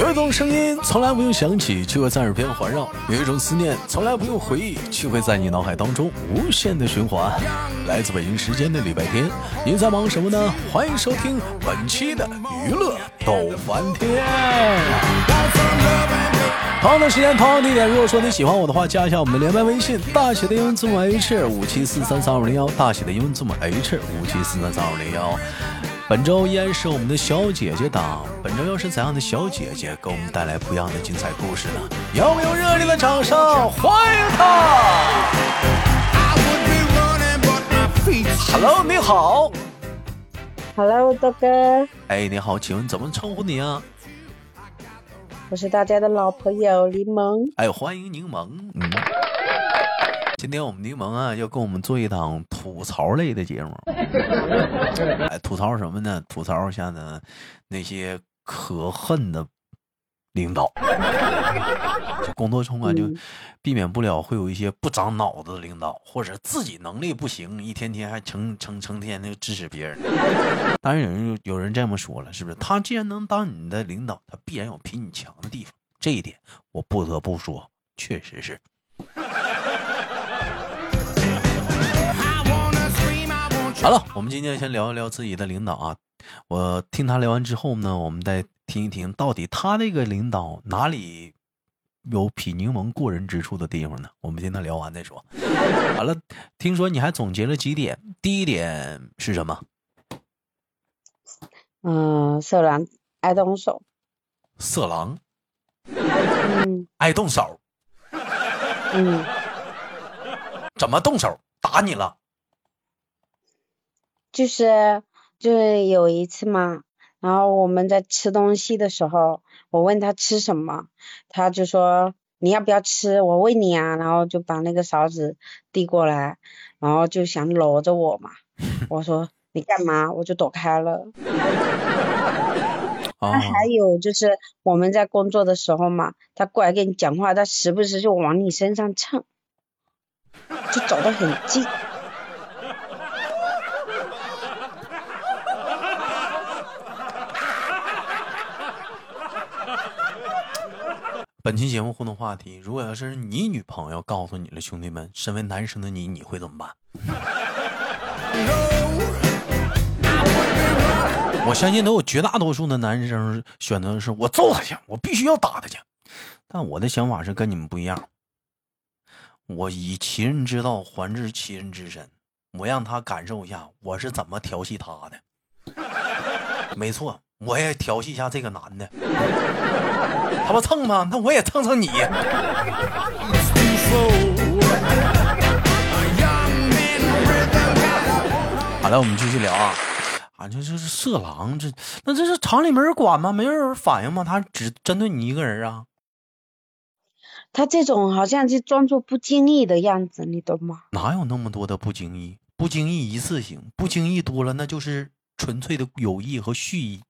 有一种声音从来不用响起，却会在耳边环绕；有一种思念从来不用回忆，却会在你脑海当中无限的循环。来自北京时间的礼拜天，你在忙什么呢？欢迎收听本期的娱乐逗翻天。同样的时间，同样地点。如果说你喜欢我的话，加一下我们的连麦微信，大写的英文字母 H 五七四三三二零幺，大写的英文字母 H 五七四三三二零幺。本周依然是我们的小姐姐档，本周又是怎样的小姐姐给我们带来不一样的精彩故事呢？有没有热烈的掌声欢迎她？Hello，你好。Hello，豆哥。哎，你好，请问怎么称呼你啊？我是大家的老朋友柠檬。哎，欢迎柠檬。嗯。今天我们柠檬啊，要跟我们做一档吐槽类的节目。哎，吐槽什么呢？吐槽一下呢那些可恨的领导。这工作中啊，就避免不了会有一些不长脑子的领导，或者自己能力不行，一天天还成成成天的支持别人。当然有人有人这么说了，是不是？他既然能当你的领导，他必然有比你强的地方。这一点我不得不说，确实是。好了，我们今天先聊一聊自己的领导啊。我听他聊完之后呢，我们再听一听，到底他那个领导哪里有比柠檬过人之处的地方呢？我们听他聊完再说。好了，听说你还总结了几点，第一点是什么？嗯，色狼爱动手。色狼。嗯。爱动手。嗯。怎么动手？打你了？就是就是有一次嘛，然后我们在吃东西的时候，我问他吃什么，他就说你要不要吃？我喂你啊，然后就把那个勺子递过来，然后就想搂着我嘛。我说你干嘛？我就躲开了。他还有就是我们在工作的时候嘛，他过来跟你讲话，他时不时就往你身上蹭，就走得很近。本期节目互动话题：如果要是你女朋友告诉你了，兄弟们，身为男生的你，你会怎么办？我相信都有绝大多数的男生选择的是我揍他去，我必须要打他去。但我的想法是跟你们不一样，我以其人之道还治其人之身，我让他感受一下我是怎么调戏他的。没错。我也调戏一下这个男的，他不蹭吗？那我也蹭蹭你。好了，我们继续聊啊，啊，这这是色狼，这那这是厂里没人管吗？没人反应吗？他只针对你一个人啊？他这种好像就装作不经意的样子，你懂吗？哪有那么多的不经意？不经意一次性，不经意多了，那就是纯粹的有意和蓄意。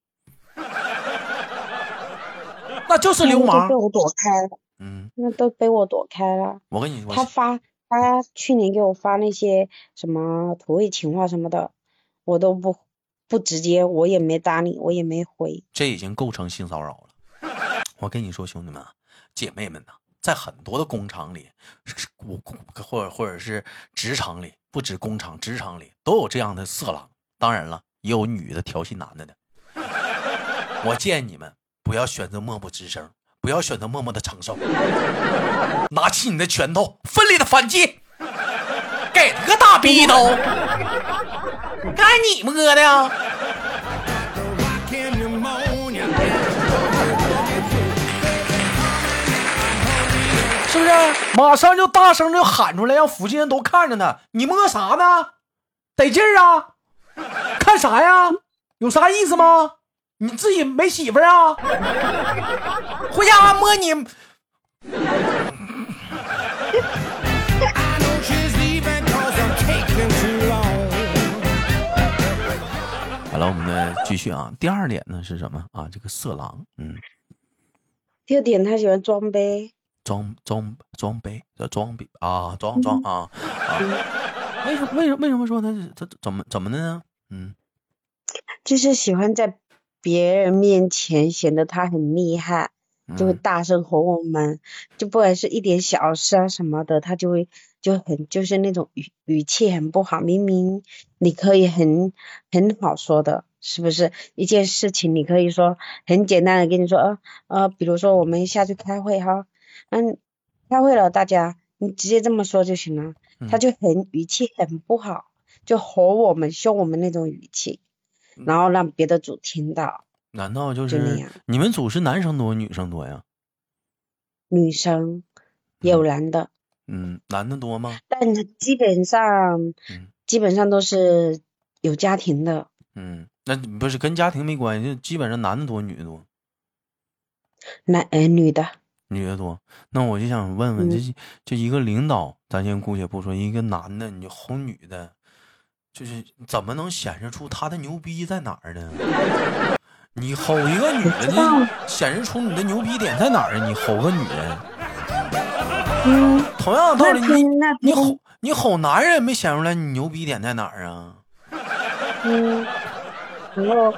那就是流氓，被我躲开了。嗯，那都被我躲开了。我跟你说，他发他去年给我发那些什么土味情话什么的，我都不不直接，我也没搭理，我也没回。这已经构成性骚扰了。我跟你说，兄弟们、姐妹们呐，在很多的工厂里，我或者或者是职场里，不止工厂，职场里都有这样的色狼。当然了，也有女的调戏男的的。我建议你们。不要选择默不吱声，不要选择默默的承受，拿起你的拳头，奋力的反击，给他个大逼斗，该你摸的呀，是不是？马上就大声就喊出来，让附近人都看着呢。你摸啥呢？得劲儿啊！看啥呀？有啥意思吗？你自己没媳妇儿啊？回家摸你。好了，我们呢继续啊。第二点呢是什么啊？这个色狼，嗯。第二点，他喜欢装杯。装装装杯叫装逼啊，装装啊啊！为什么为什么为什么说他他怎么怎么的呢？嗯，就是喜欢在。别人面前显得他很厉害，就会嗯大声吼我们，就不管是一点小事啊什么的，他就会就很就是那种语语气很不好。明明你可以很很好说的，是不是？一件事情你可以说很简单的跟你说，呃呃，比如说我们下去开会哈，嗯，开会了，大家你直接这么说就行了。他嗯就很语气很不好，就吼我们、凶我们那种语气，然后让别的组听到。难道就就是你们组是男生多女生多呀？女生有男的，嗯，男的多吗？但是基本上嗯。基本上都是有家庭的，嗯，那不是跟家庭没关系，就基本上男的多女的多，男呃女的，女的多。那我就想问问，嗯。这就一个领导，咱先姑且不说，一个男的你就哄女的，就是怎么能显示出他的牛逼在哪儿呢？你吼一个女的，显示出你的牛逼点在哪儿啊？你吼个女人，嗯，同样的道理，你你吼你吼男人没显出来你牛逼点在哪儿啊？嗯，然后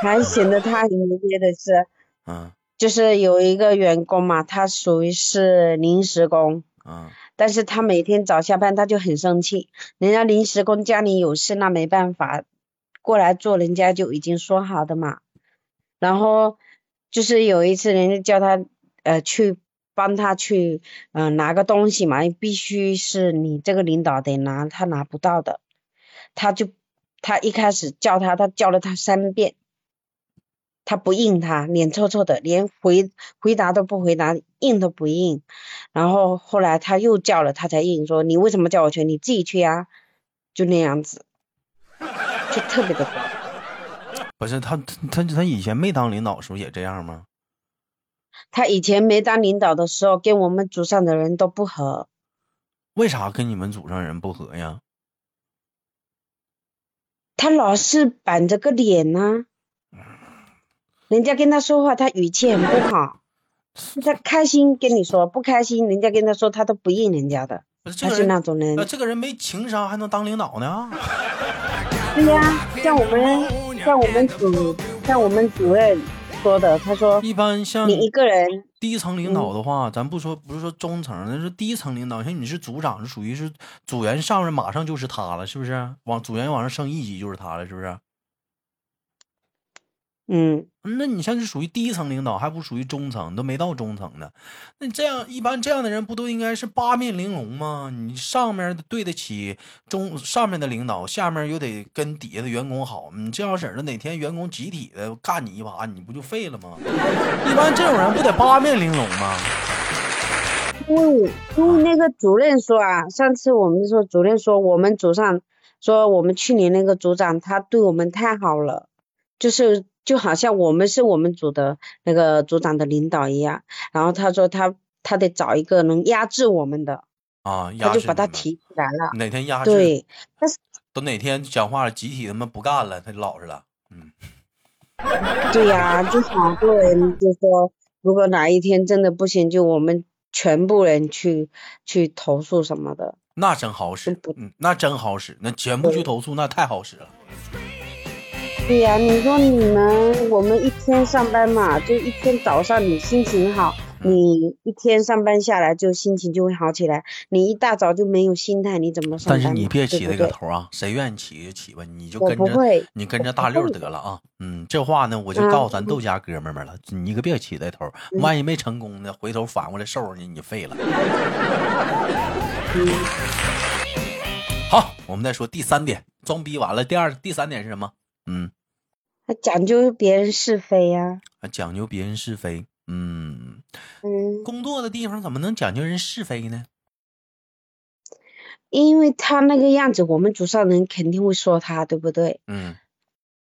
还显得他很牛逼的是，嗯就是有一个员工嘛，他属于是临时工，嗯但是他每天早下班他就很生气，人家临时工家里有事，那没办法过来做，人家就已经说好的嘛。然后就是有一次人家叫他呃去帮他去嗯、拿个东西嘛，必须是你这个领导得拿，他拿不到的，他就他一开始叫他，他叫了他三遍。他不应他，脸臭臭的，连回回答都不回答，应都不应。然后后来他又叫了，他才应，说你为什么叫我去？你自己去呀，就那样子，就特别的烦。不是他他他以前没当领导的时候也这样吗？他以前没当领导的时候，跟我们组上的人都不合，为啥跟你们组上人不合呀？他老是板着个脸呐、人家跟他说话，他语气很不好。他开心跟你说，不开心人家跟他说，他都不应人家的，他是不是这个人，那种人那。这个人没情商还能当领导呢？对呀、像我们像我们组像我们主任说的，他说一般像你一个人，低层领导的话，咱不说不是说中层，那是低层领导。像你是组长，是属于是组员上面马上就是他了，是不是？往组员往上升一级就是他了，是不是？嗯，那你像是属于低层领导，还不属于中层，都没到中层呢。那这样一般这样的人不都应该是八面玲珑吗？你上面对得起中上面的领导，下面又得跟底下的员工好，你这样式儿的哪天员工集体的干你一把，你不就废了吗？一般这种人不得八面玲珑吗？因为因为那个主任说啊，上次我们说主任说我们组上说我们去年那个组长他对我们太好了，就是就好像我们是我们组的那个组长的领导一样，然后他说他他得找一个能压制我们的，啊，压他就制把他提起来了。哪天压制，对，但是等哪天讲话，集体他妈不干了，他就老实了。嗯，对呀、就好多人就说，如果哪一天真的不行，就我们全部人去去投诉什么的。那真好使，嗯，那真好使，那全部去投诉，那太好使了。对呀、你说你们我们一天上班嘛，就一天早上你心情好，你一天上班下来就心情就会好起来。你一大早就没有心态，你怎么上班？但是你别起那个头啊，谁愿意起就起吧，你就跟着你跟着大六得了啊。嗯，这话呢，我就嗯告诉咱豆家哥们儿们了，你可别起那头，嗯万一没成功呢，回头反过来收拾你，你废了。嗯，好，我们再说第三点，装逼完了，第二第三点是什么？嗯，他讲究别人是非呀、讲究别人是非。嗯，嗯，工作的地方怎么能讲究人是非呢？因为他那个样子，我们组上人肯定会说他，对不对？嗯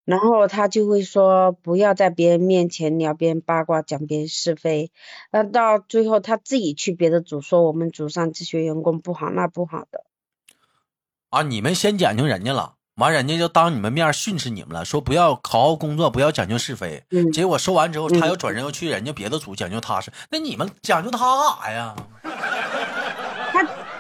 然后他就会说不要在别人面前聊别人八卦，讲别人是非。那到最后他自己去别的组说我们组上这些员工不好，那不好的。啊，你们先讲究人家了，完人家就当你们面训斥你们了，说不要好好工作，不要讲究是非。嗯结果说完之后，嗯他又转身又去人家别的组讲究踏实，那你们讲究他干啥呀？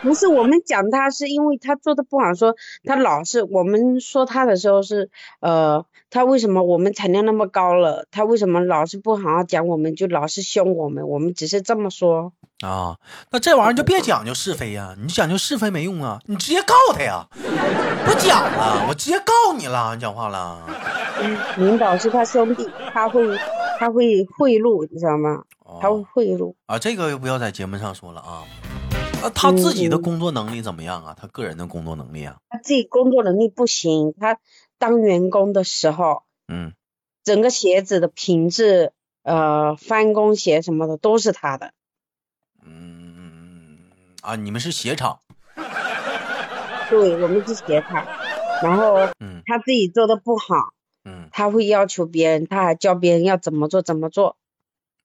不是我们讲他是因为他做的不好，说他老是我们说他的时候是呃，他为什么我们产量那么高了，他为什么老是不好好讲，我们就老是凶我们，我们只是这么说。啊，那这玩意儿就别讲究是非呀，你讲究是非没用啊，你直接告他呀，不讲了，我直接告你了，你讲话了。嗯，领导是他兄弟，他会他会贿赂，你知道吗？他会贿赂。啊，这个不要在节目上说了啊。那他自己的工作能力怎么样啊？他个人的工作能力啊？他自己工作能力不行，他当员工的时候，嗯，整个鞋子的品质，呃，翻工鞋什么的都是他的。嗯啊，你们是鞋厂？对，我们是鞋厂。然后，嗯，他自己做的不好，嗯，他会要求别人，他还教别人要怎么做怎么做。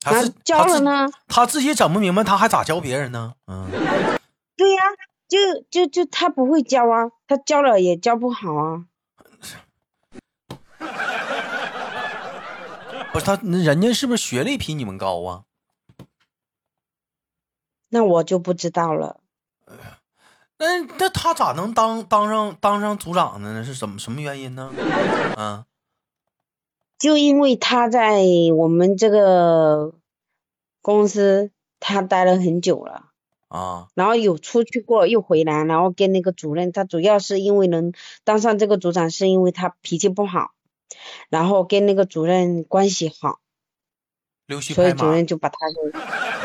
他是教了呢，他自己整不明白，他还咋教别人呢？嗯，对呀，就就就他不会教啊，他教了也教不好啊。不是他，人家是不是学历比你们高啊？那我就不知道了。那那他咋能当当上当上组长呢？是什么什么原因呢？嗯，就因为他在我们这个公司他待了很久了啊，然后有出去过又回来，然后跟那个主任，他主要是因为能当上这个组长，是因为他脾气不好，然后跟那个主任关系好，所以主任就把他给，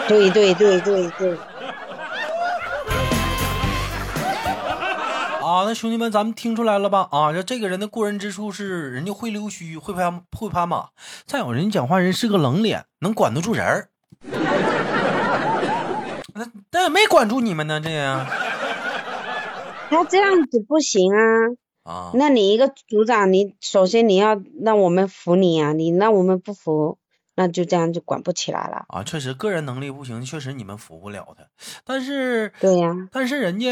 对对对对对。啊，那兄弟们，咱们听出来了吧？啊，这这个人的过人之处是，人家会溜须，会攀会攀马，再有人讲话人是个冷脸，能管得住人儿。那那也没管住你们呢，这样。他这样子不行啊！啊，那你一个组长，你首先你要让我们服你啊，你让我们不服，那就这样就管不起来了。啊，确实个人能力不行，确实你们服不了他。但是，对呀，但是人家。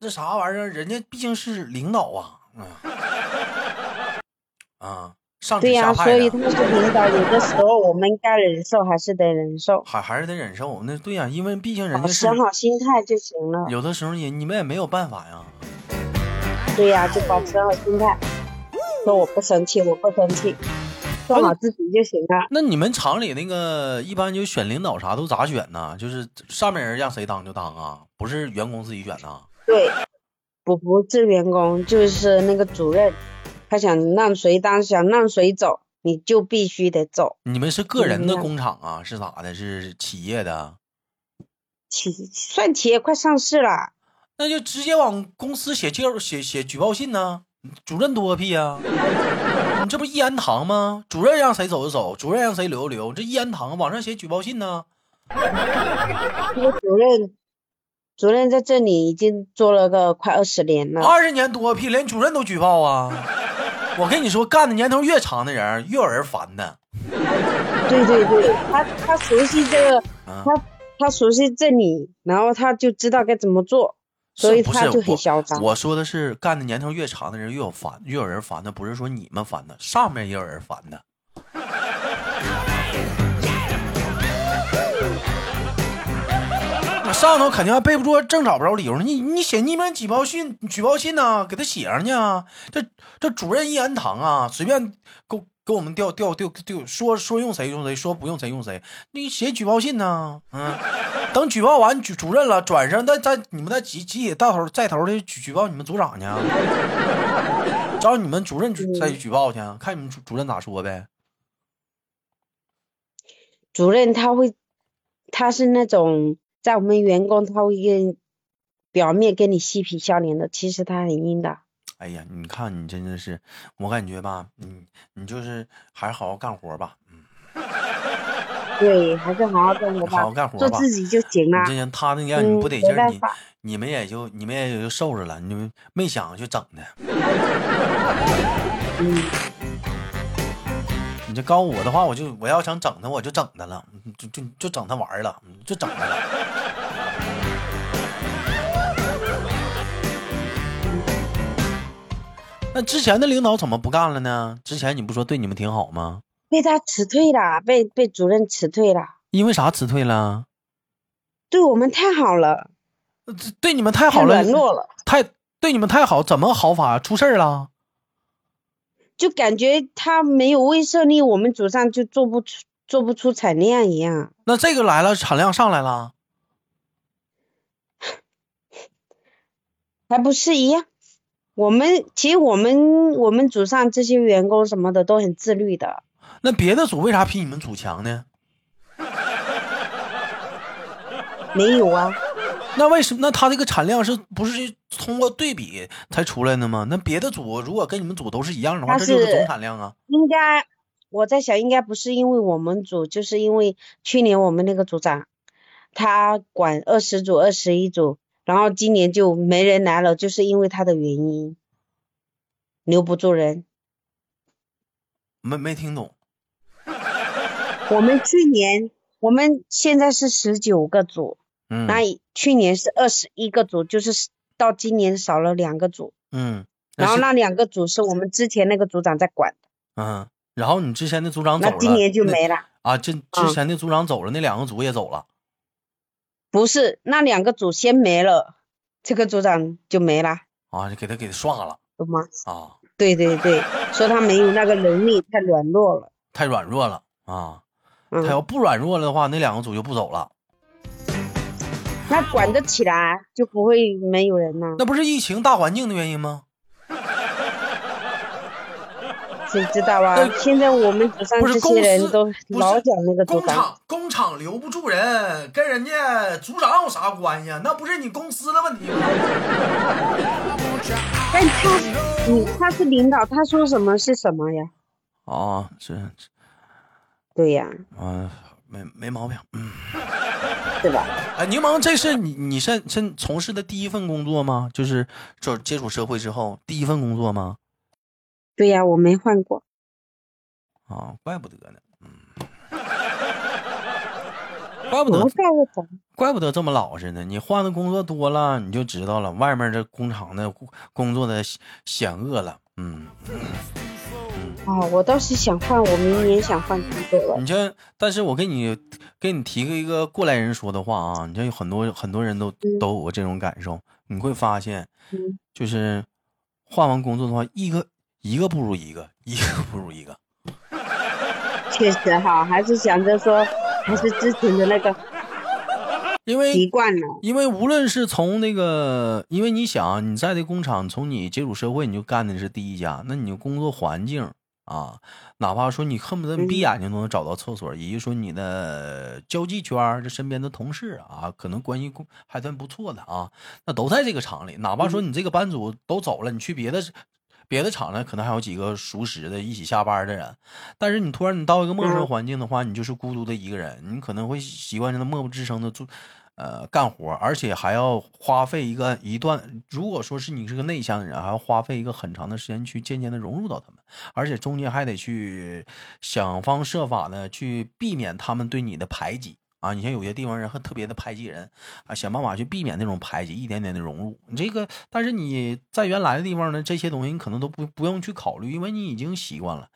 这啥玩意儿？人家毕竟是领导啊，啊，上对呀，所以他是领导，有的时候我们该忍受还是得忍受，还还是得忍受。那对呀，因为毕竟人家是保持好心态就行了。有的时候也你们也没有办法呀。对呀，就保持好心态，说我不生气，我不生气，做好自己就行了。那你们厂里那个一般就选领导啥都咋选呢？就是上面人让谁当就当啊，不是员工自己选呐？对，不不是员工，就是那个主任，他想让谁当，想让谁走，你就必须得走。你们是个人的工厂啊？是咋的？是企业的？企算企业，快上市了。那就直接往公司写介写写举报信呢？主任多个屁呀！你这不一言堂吗？主任让谁走就走，主任让谁留就留，这一言堂往上写举报信呢？那个主任。主任在这里已经做了个快二十年了，二十年多屁，连主任都举报啊！我跟你说，干的年头越长的人越有人烦的。对对对，他他熟悉这个，他他熟悉这里，然后他就知道该怎么做，所以他就很嚣张。我说的是，干的年头越长的人越有烦，越有人烦的，不是说你们烦的，上面也有人烦的。上头肯定还背不住，正找不着理由。你你写匿名举报信，举报信呢，给他写上去啊。这这主任一言堂啊，随便给给我们调调调调，说说用谁用谁，说不用谁用谁。你写举报信呢，嗯，等举报完主主任了，转身再再你们再集集体到头带头的举举报你们组长去，找你们主任再去举报去，看你们主任咋说呗。主任他会，他是那种。在我们员工，他会跟表面跟你嬉皮笑脸的，其实他很阴的。哎呀，你看你真的是，我感觉吧，你，你就是还是好好干活吧，嗯。对，还是好好干活吧，好好干活吧，做自己就行了。他那样你不得劲儿，你你们也就你们也就受着了，你们没想就整的。嗯。你这告我的话，我就我要想整他，我就整他了，就就就整他玩了，就整他了。那之前的领导怎么不干了呢？之前你不说对你们挺好吗？被他辞退了，被被主任辞退了。因为啥辞退了？对我们太好了。对你们太好了，软弱了，太对你们太好，怎么好法？出事儿了？就感觉他没有威慑力，我们组上就做不出做不出产量一样。那这个来了，产量上来了，还不是一样？我们其实我们我们组上这些员工什么的都很自律的。那别的组为啥比你们组强呢？没有啊。那为什么？那他这个产量是不是通过对比才出来的吗？那别的组如果跟你们组都是一样的话，这就是总产量啊。应该我在想，应该不是因为我们组，就是因为去年我们那个组长他管二十组、二十一组，然后今年就没人来了，就是因为他的原因，留不住人。没没听懂。我们去年，我们现在是十九个组。那去年是二十一个组，就是到今年少了两个组。嗯，然后那两个组是我们之前那个组长在管的。嗯，然后你之前的组长走了，那今年就没了。啊，这之前的组长走了，那两个组也走了。不是，那两个组先没了，这个组长就没了。啊，就给他给他刷了，懂吗？啊，对对对，说他没有那个能力，太软弱了。太软弱了啊！他要不软弱了的话，那两个组就不走了。那管得起来就不会没有人呢？那不是疫情大环境的原因吗？谁知道啊？现在我们组上这些人都老讲那个工厂，工厂留不住人，跟人家组长有啥关系啊？那不是你公司的问题吗？但他，你他是领导，他说什么是什么呀？啊，是，对呀。嗯，没没毛病，嗯。对吧？哎，柠檬，这是你你现现从事的第一份工作吗？就是就接触社会之后第一份工作吗？对呀，我没换过。啊，怪不得呢，嗯，怪不得，怪不得这么老实呢。你换的工作多了，你就知道了外面这工厂的工作的险恶了，嗯。啊，我倒是想换，我明年想换工作了。你像，但是我给你给你提个一个过来人说的话啊，你像有很多很多人都都有过这种感受，你会发现，就是换完工作的话，一个一个不如一个，一个不如一个。确实哈，还是想着说，还是之前的那个，因为习惯了。因为无论是从那个，因为你想你在这工厂，从你接触社会，你就干的是第一家，那你工作环境。啊，哪怕说你恨不得你闭眼睛都能找到厕所，也就是说你的交际圈这身边的同事啊，可能关系还算不错的啊，那都在这个厂里。哪怕说你这个班组都走了，你去别的别的厂呢，可能还有几个熟识的一起下班的人。但是你突然你到一个陌生环境的话，你就是孤独的一个人，你可能会习惯性的默不吱声的做。呃，干活，而且还要花费一个一段。如果说是你是个内向的人，还要花费一个很长的时间去渐渐的融入到他们，而且中间还得去想方设法的去避免他们对你的排挤啊。你像有些地方人很特别的排挤人啊，想办法去避免那种排挤，一点点的融入。你这个，但是你在原来的地方呢，这些东西你可能都不不用去考虑，因为你已经习惯了。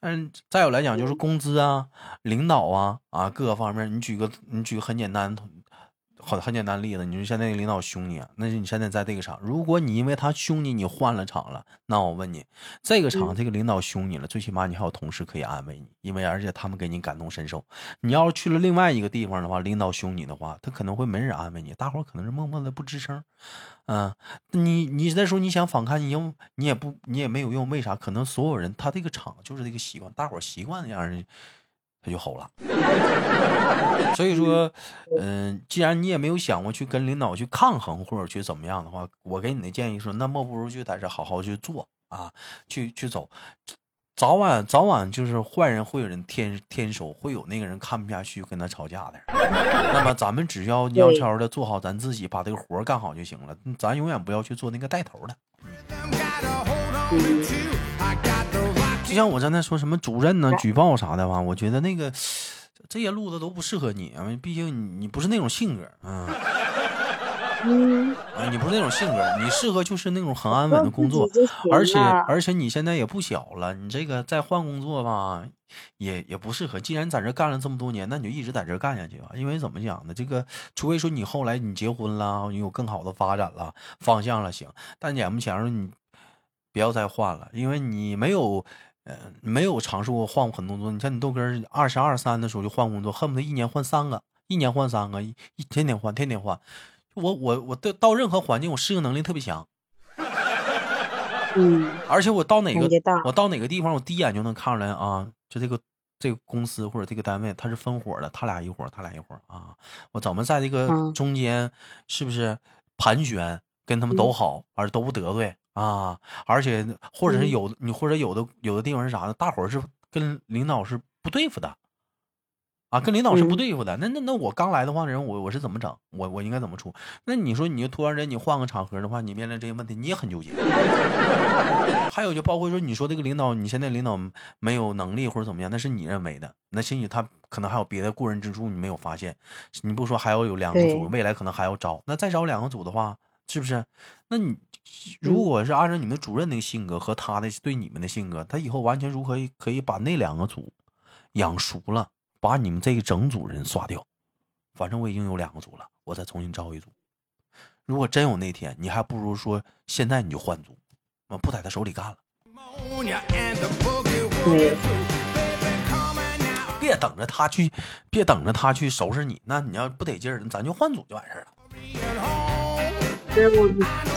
嗯，再有来讲就是工资啊、领导啊啊各个方面，你举个你举个很简单的。很很简单例子，你说现在领导凶你啊，那是你现在在这个厂，如果你因为他凶你，你换了厂了，那我问你，这个厂这个领导凶你了，最起码你还有同事可以安慰你，因为而且他们给你感同身受。你要是去了另外一个地方的话，领导凶你的话，他可能会没人安慰你，大伙可能是默默的不吱声。嗯，你你那时候你想反抗，你用你也不你也没有用，为啥？可能所有人他这个厂就是这个习惯，大伙习惯那样的。他就吼了，所以说，嗯，既然你也没有想过去跟领导去抗衡或者去怎么样的话，我给你的建议说，那莫不如就在这好好去做啊，去去走，早晚早晚就是坏人会有人天天收，会有那个人看不下去跟他吵架的。那么咱们只要悄悄的做好咱自己，把这个活干好就行了，咱永远不要去做那个带头的。就像我刚才说什么主任呢、举报啥的吧，我觉得那个这些路子都不适合你，毕竟你不是那种性格，嗯。嗯，啊，你不是那种性格，你适合就是那种很安稳的工作，而且而且你现在也不小了，你这个再换工作吧，也也不适合。既然在这干了这么多年，那你就一直在这干下去吧。因为怎么讲呢？这个除非说你后来你结婚了，你有更好的发展了方向了，行。但眼目前你不要再换了，因为你没有呃没有尝试过换过很多工作。你像你豆哥二十二三的时候就换工作，恨不得一年换三个，一年换三个，一天天换，天天换。我我我到到任何环境，我适应能力特别强。嗯，而且我到哪个我到哪个地方，我第一眼就能看出来啊，就这个这个公司或者这个单位，他是分伙的，他俩一伙他俩一伙啊。我怎么在这个中间是不是盘旋，跟他们都好，而都不得罪啊？而且或者是有你或者有的有的地方是啥呢？大伙儿是跟领导是不对付的。啊，跟领导是不对付的。那那那我刚来的话，人我我是怎么整？我我应该怎么处？那你说，你突然间你换个场合的话，你面临这些问题，你也很纠结。还有就包括说，你说这个领导，你现在领导没有能力或者怎么样，那是你认为的。那兴许他可能还有别的过人之处，你没有发现。你不说还要有两个组，未来可能还要招。那再招两个组的话，是不是？那你如果是按照你们主任那个性格和他的对你们的性格，他以后完全如何可以把那两个组养熟了？把你们这个整组人刷掉，反正我已经有两个组了，我再重新招一组。如果真有那天，你还不如说现在你就换组，我不在他手里干了。别等着他去，别等着他去收拾你。那你要不得劲儿，咱就换组就完事儿了。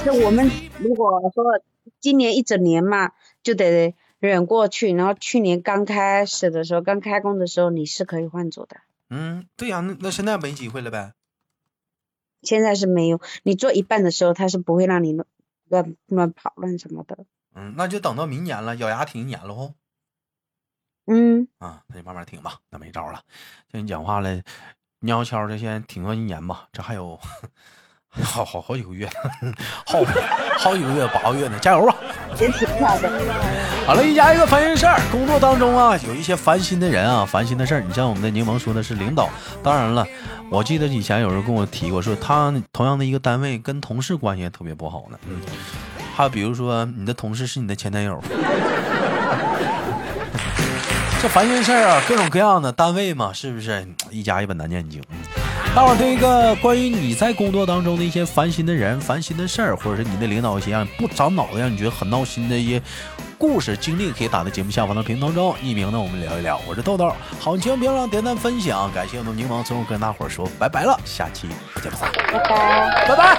对，我，们如果说今年一整年嘛，就得。忍过去，然后去年刚开始的时候，刚开工的时候，你是可以换组的。嗯，对呀，那那现在没机会了呗。现在是没有，你做一半的时候，他是不会让你乱乱乱跑乱什么的。嗯，那就等到明年了，咬牙挺一年了吼。嗯。啊，那就慢慢挺吧，那没招了。听你讲话了，悄悄的先挺个一年吧，这还有。好好好几个月，好好几个月，八个月呢，加油吧！好了，一家一个烦心事儿。工作当中啊，有一些烦心的人啊，烦心的事儿。你像我们的柠檬说的是领导，当然了，我记得以前有人跟我提过，说他同样的一个单位跟同事关系也特别不好呢。嗯，还有比如说你的同事是你的前男友，这烦心事儿啊，各种各样的单位嘛，是不是？一家一本难念经。大伙儿听一个关于你在工作当中的一些烦心的人、烦心的事儿，或者是你的领导一些让不长脑子、让你觉得很闹心的一些故事经历，可以打在节目下方的评论当中，匿名的我们聊一聊。我是豆豆，好情别忘点赞分享，感谢我们柠檬，最后跟大伙儿说拜拜了，下期不见不散，拜拜，拜拜，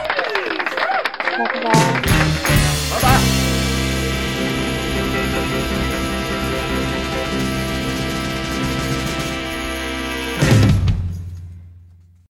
拜拜。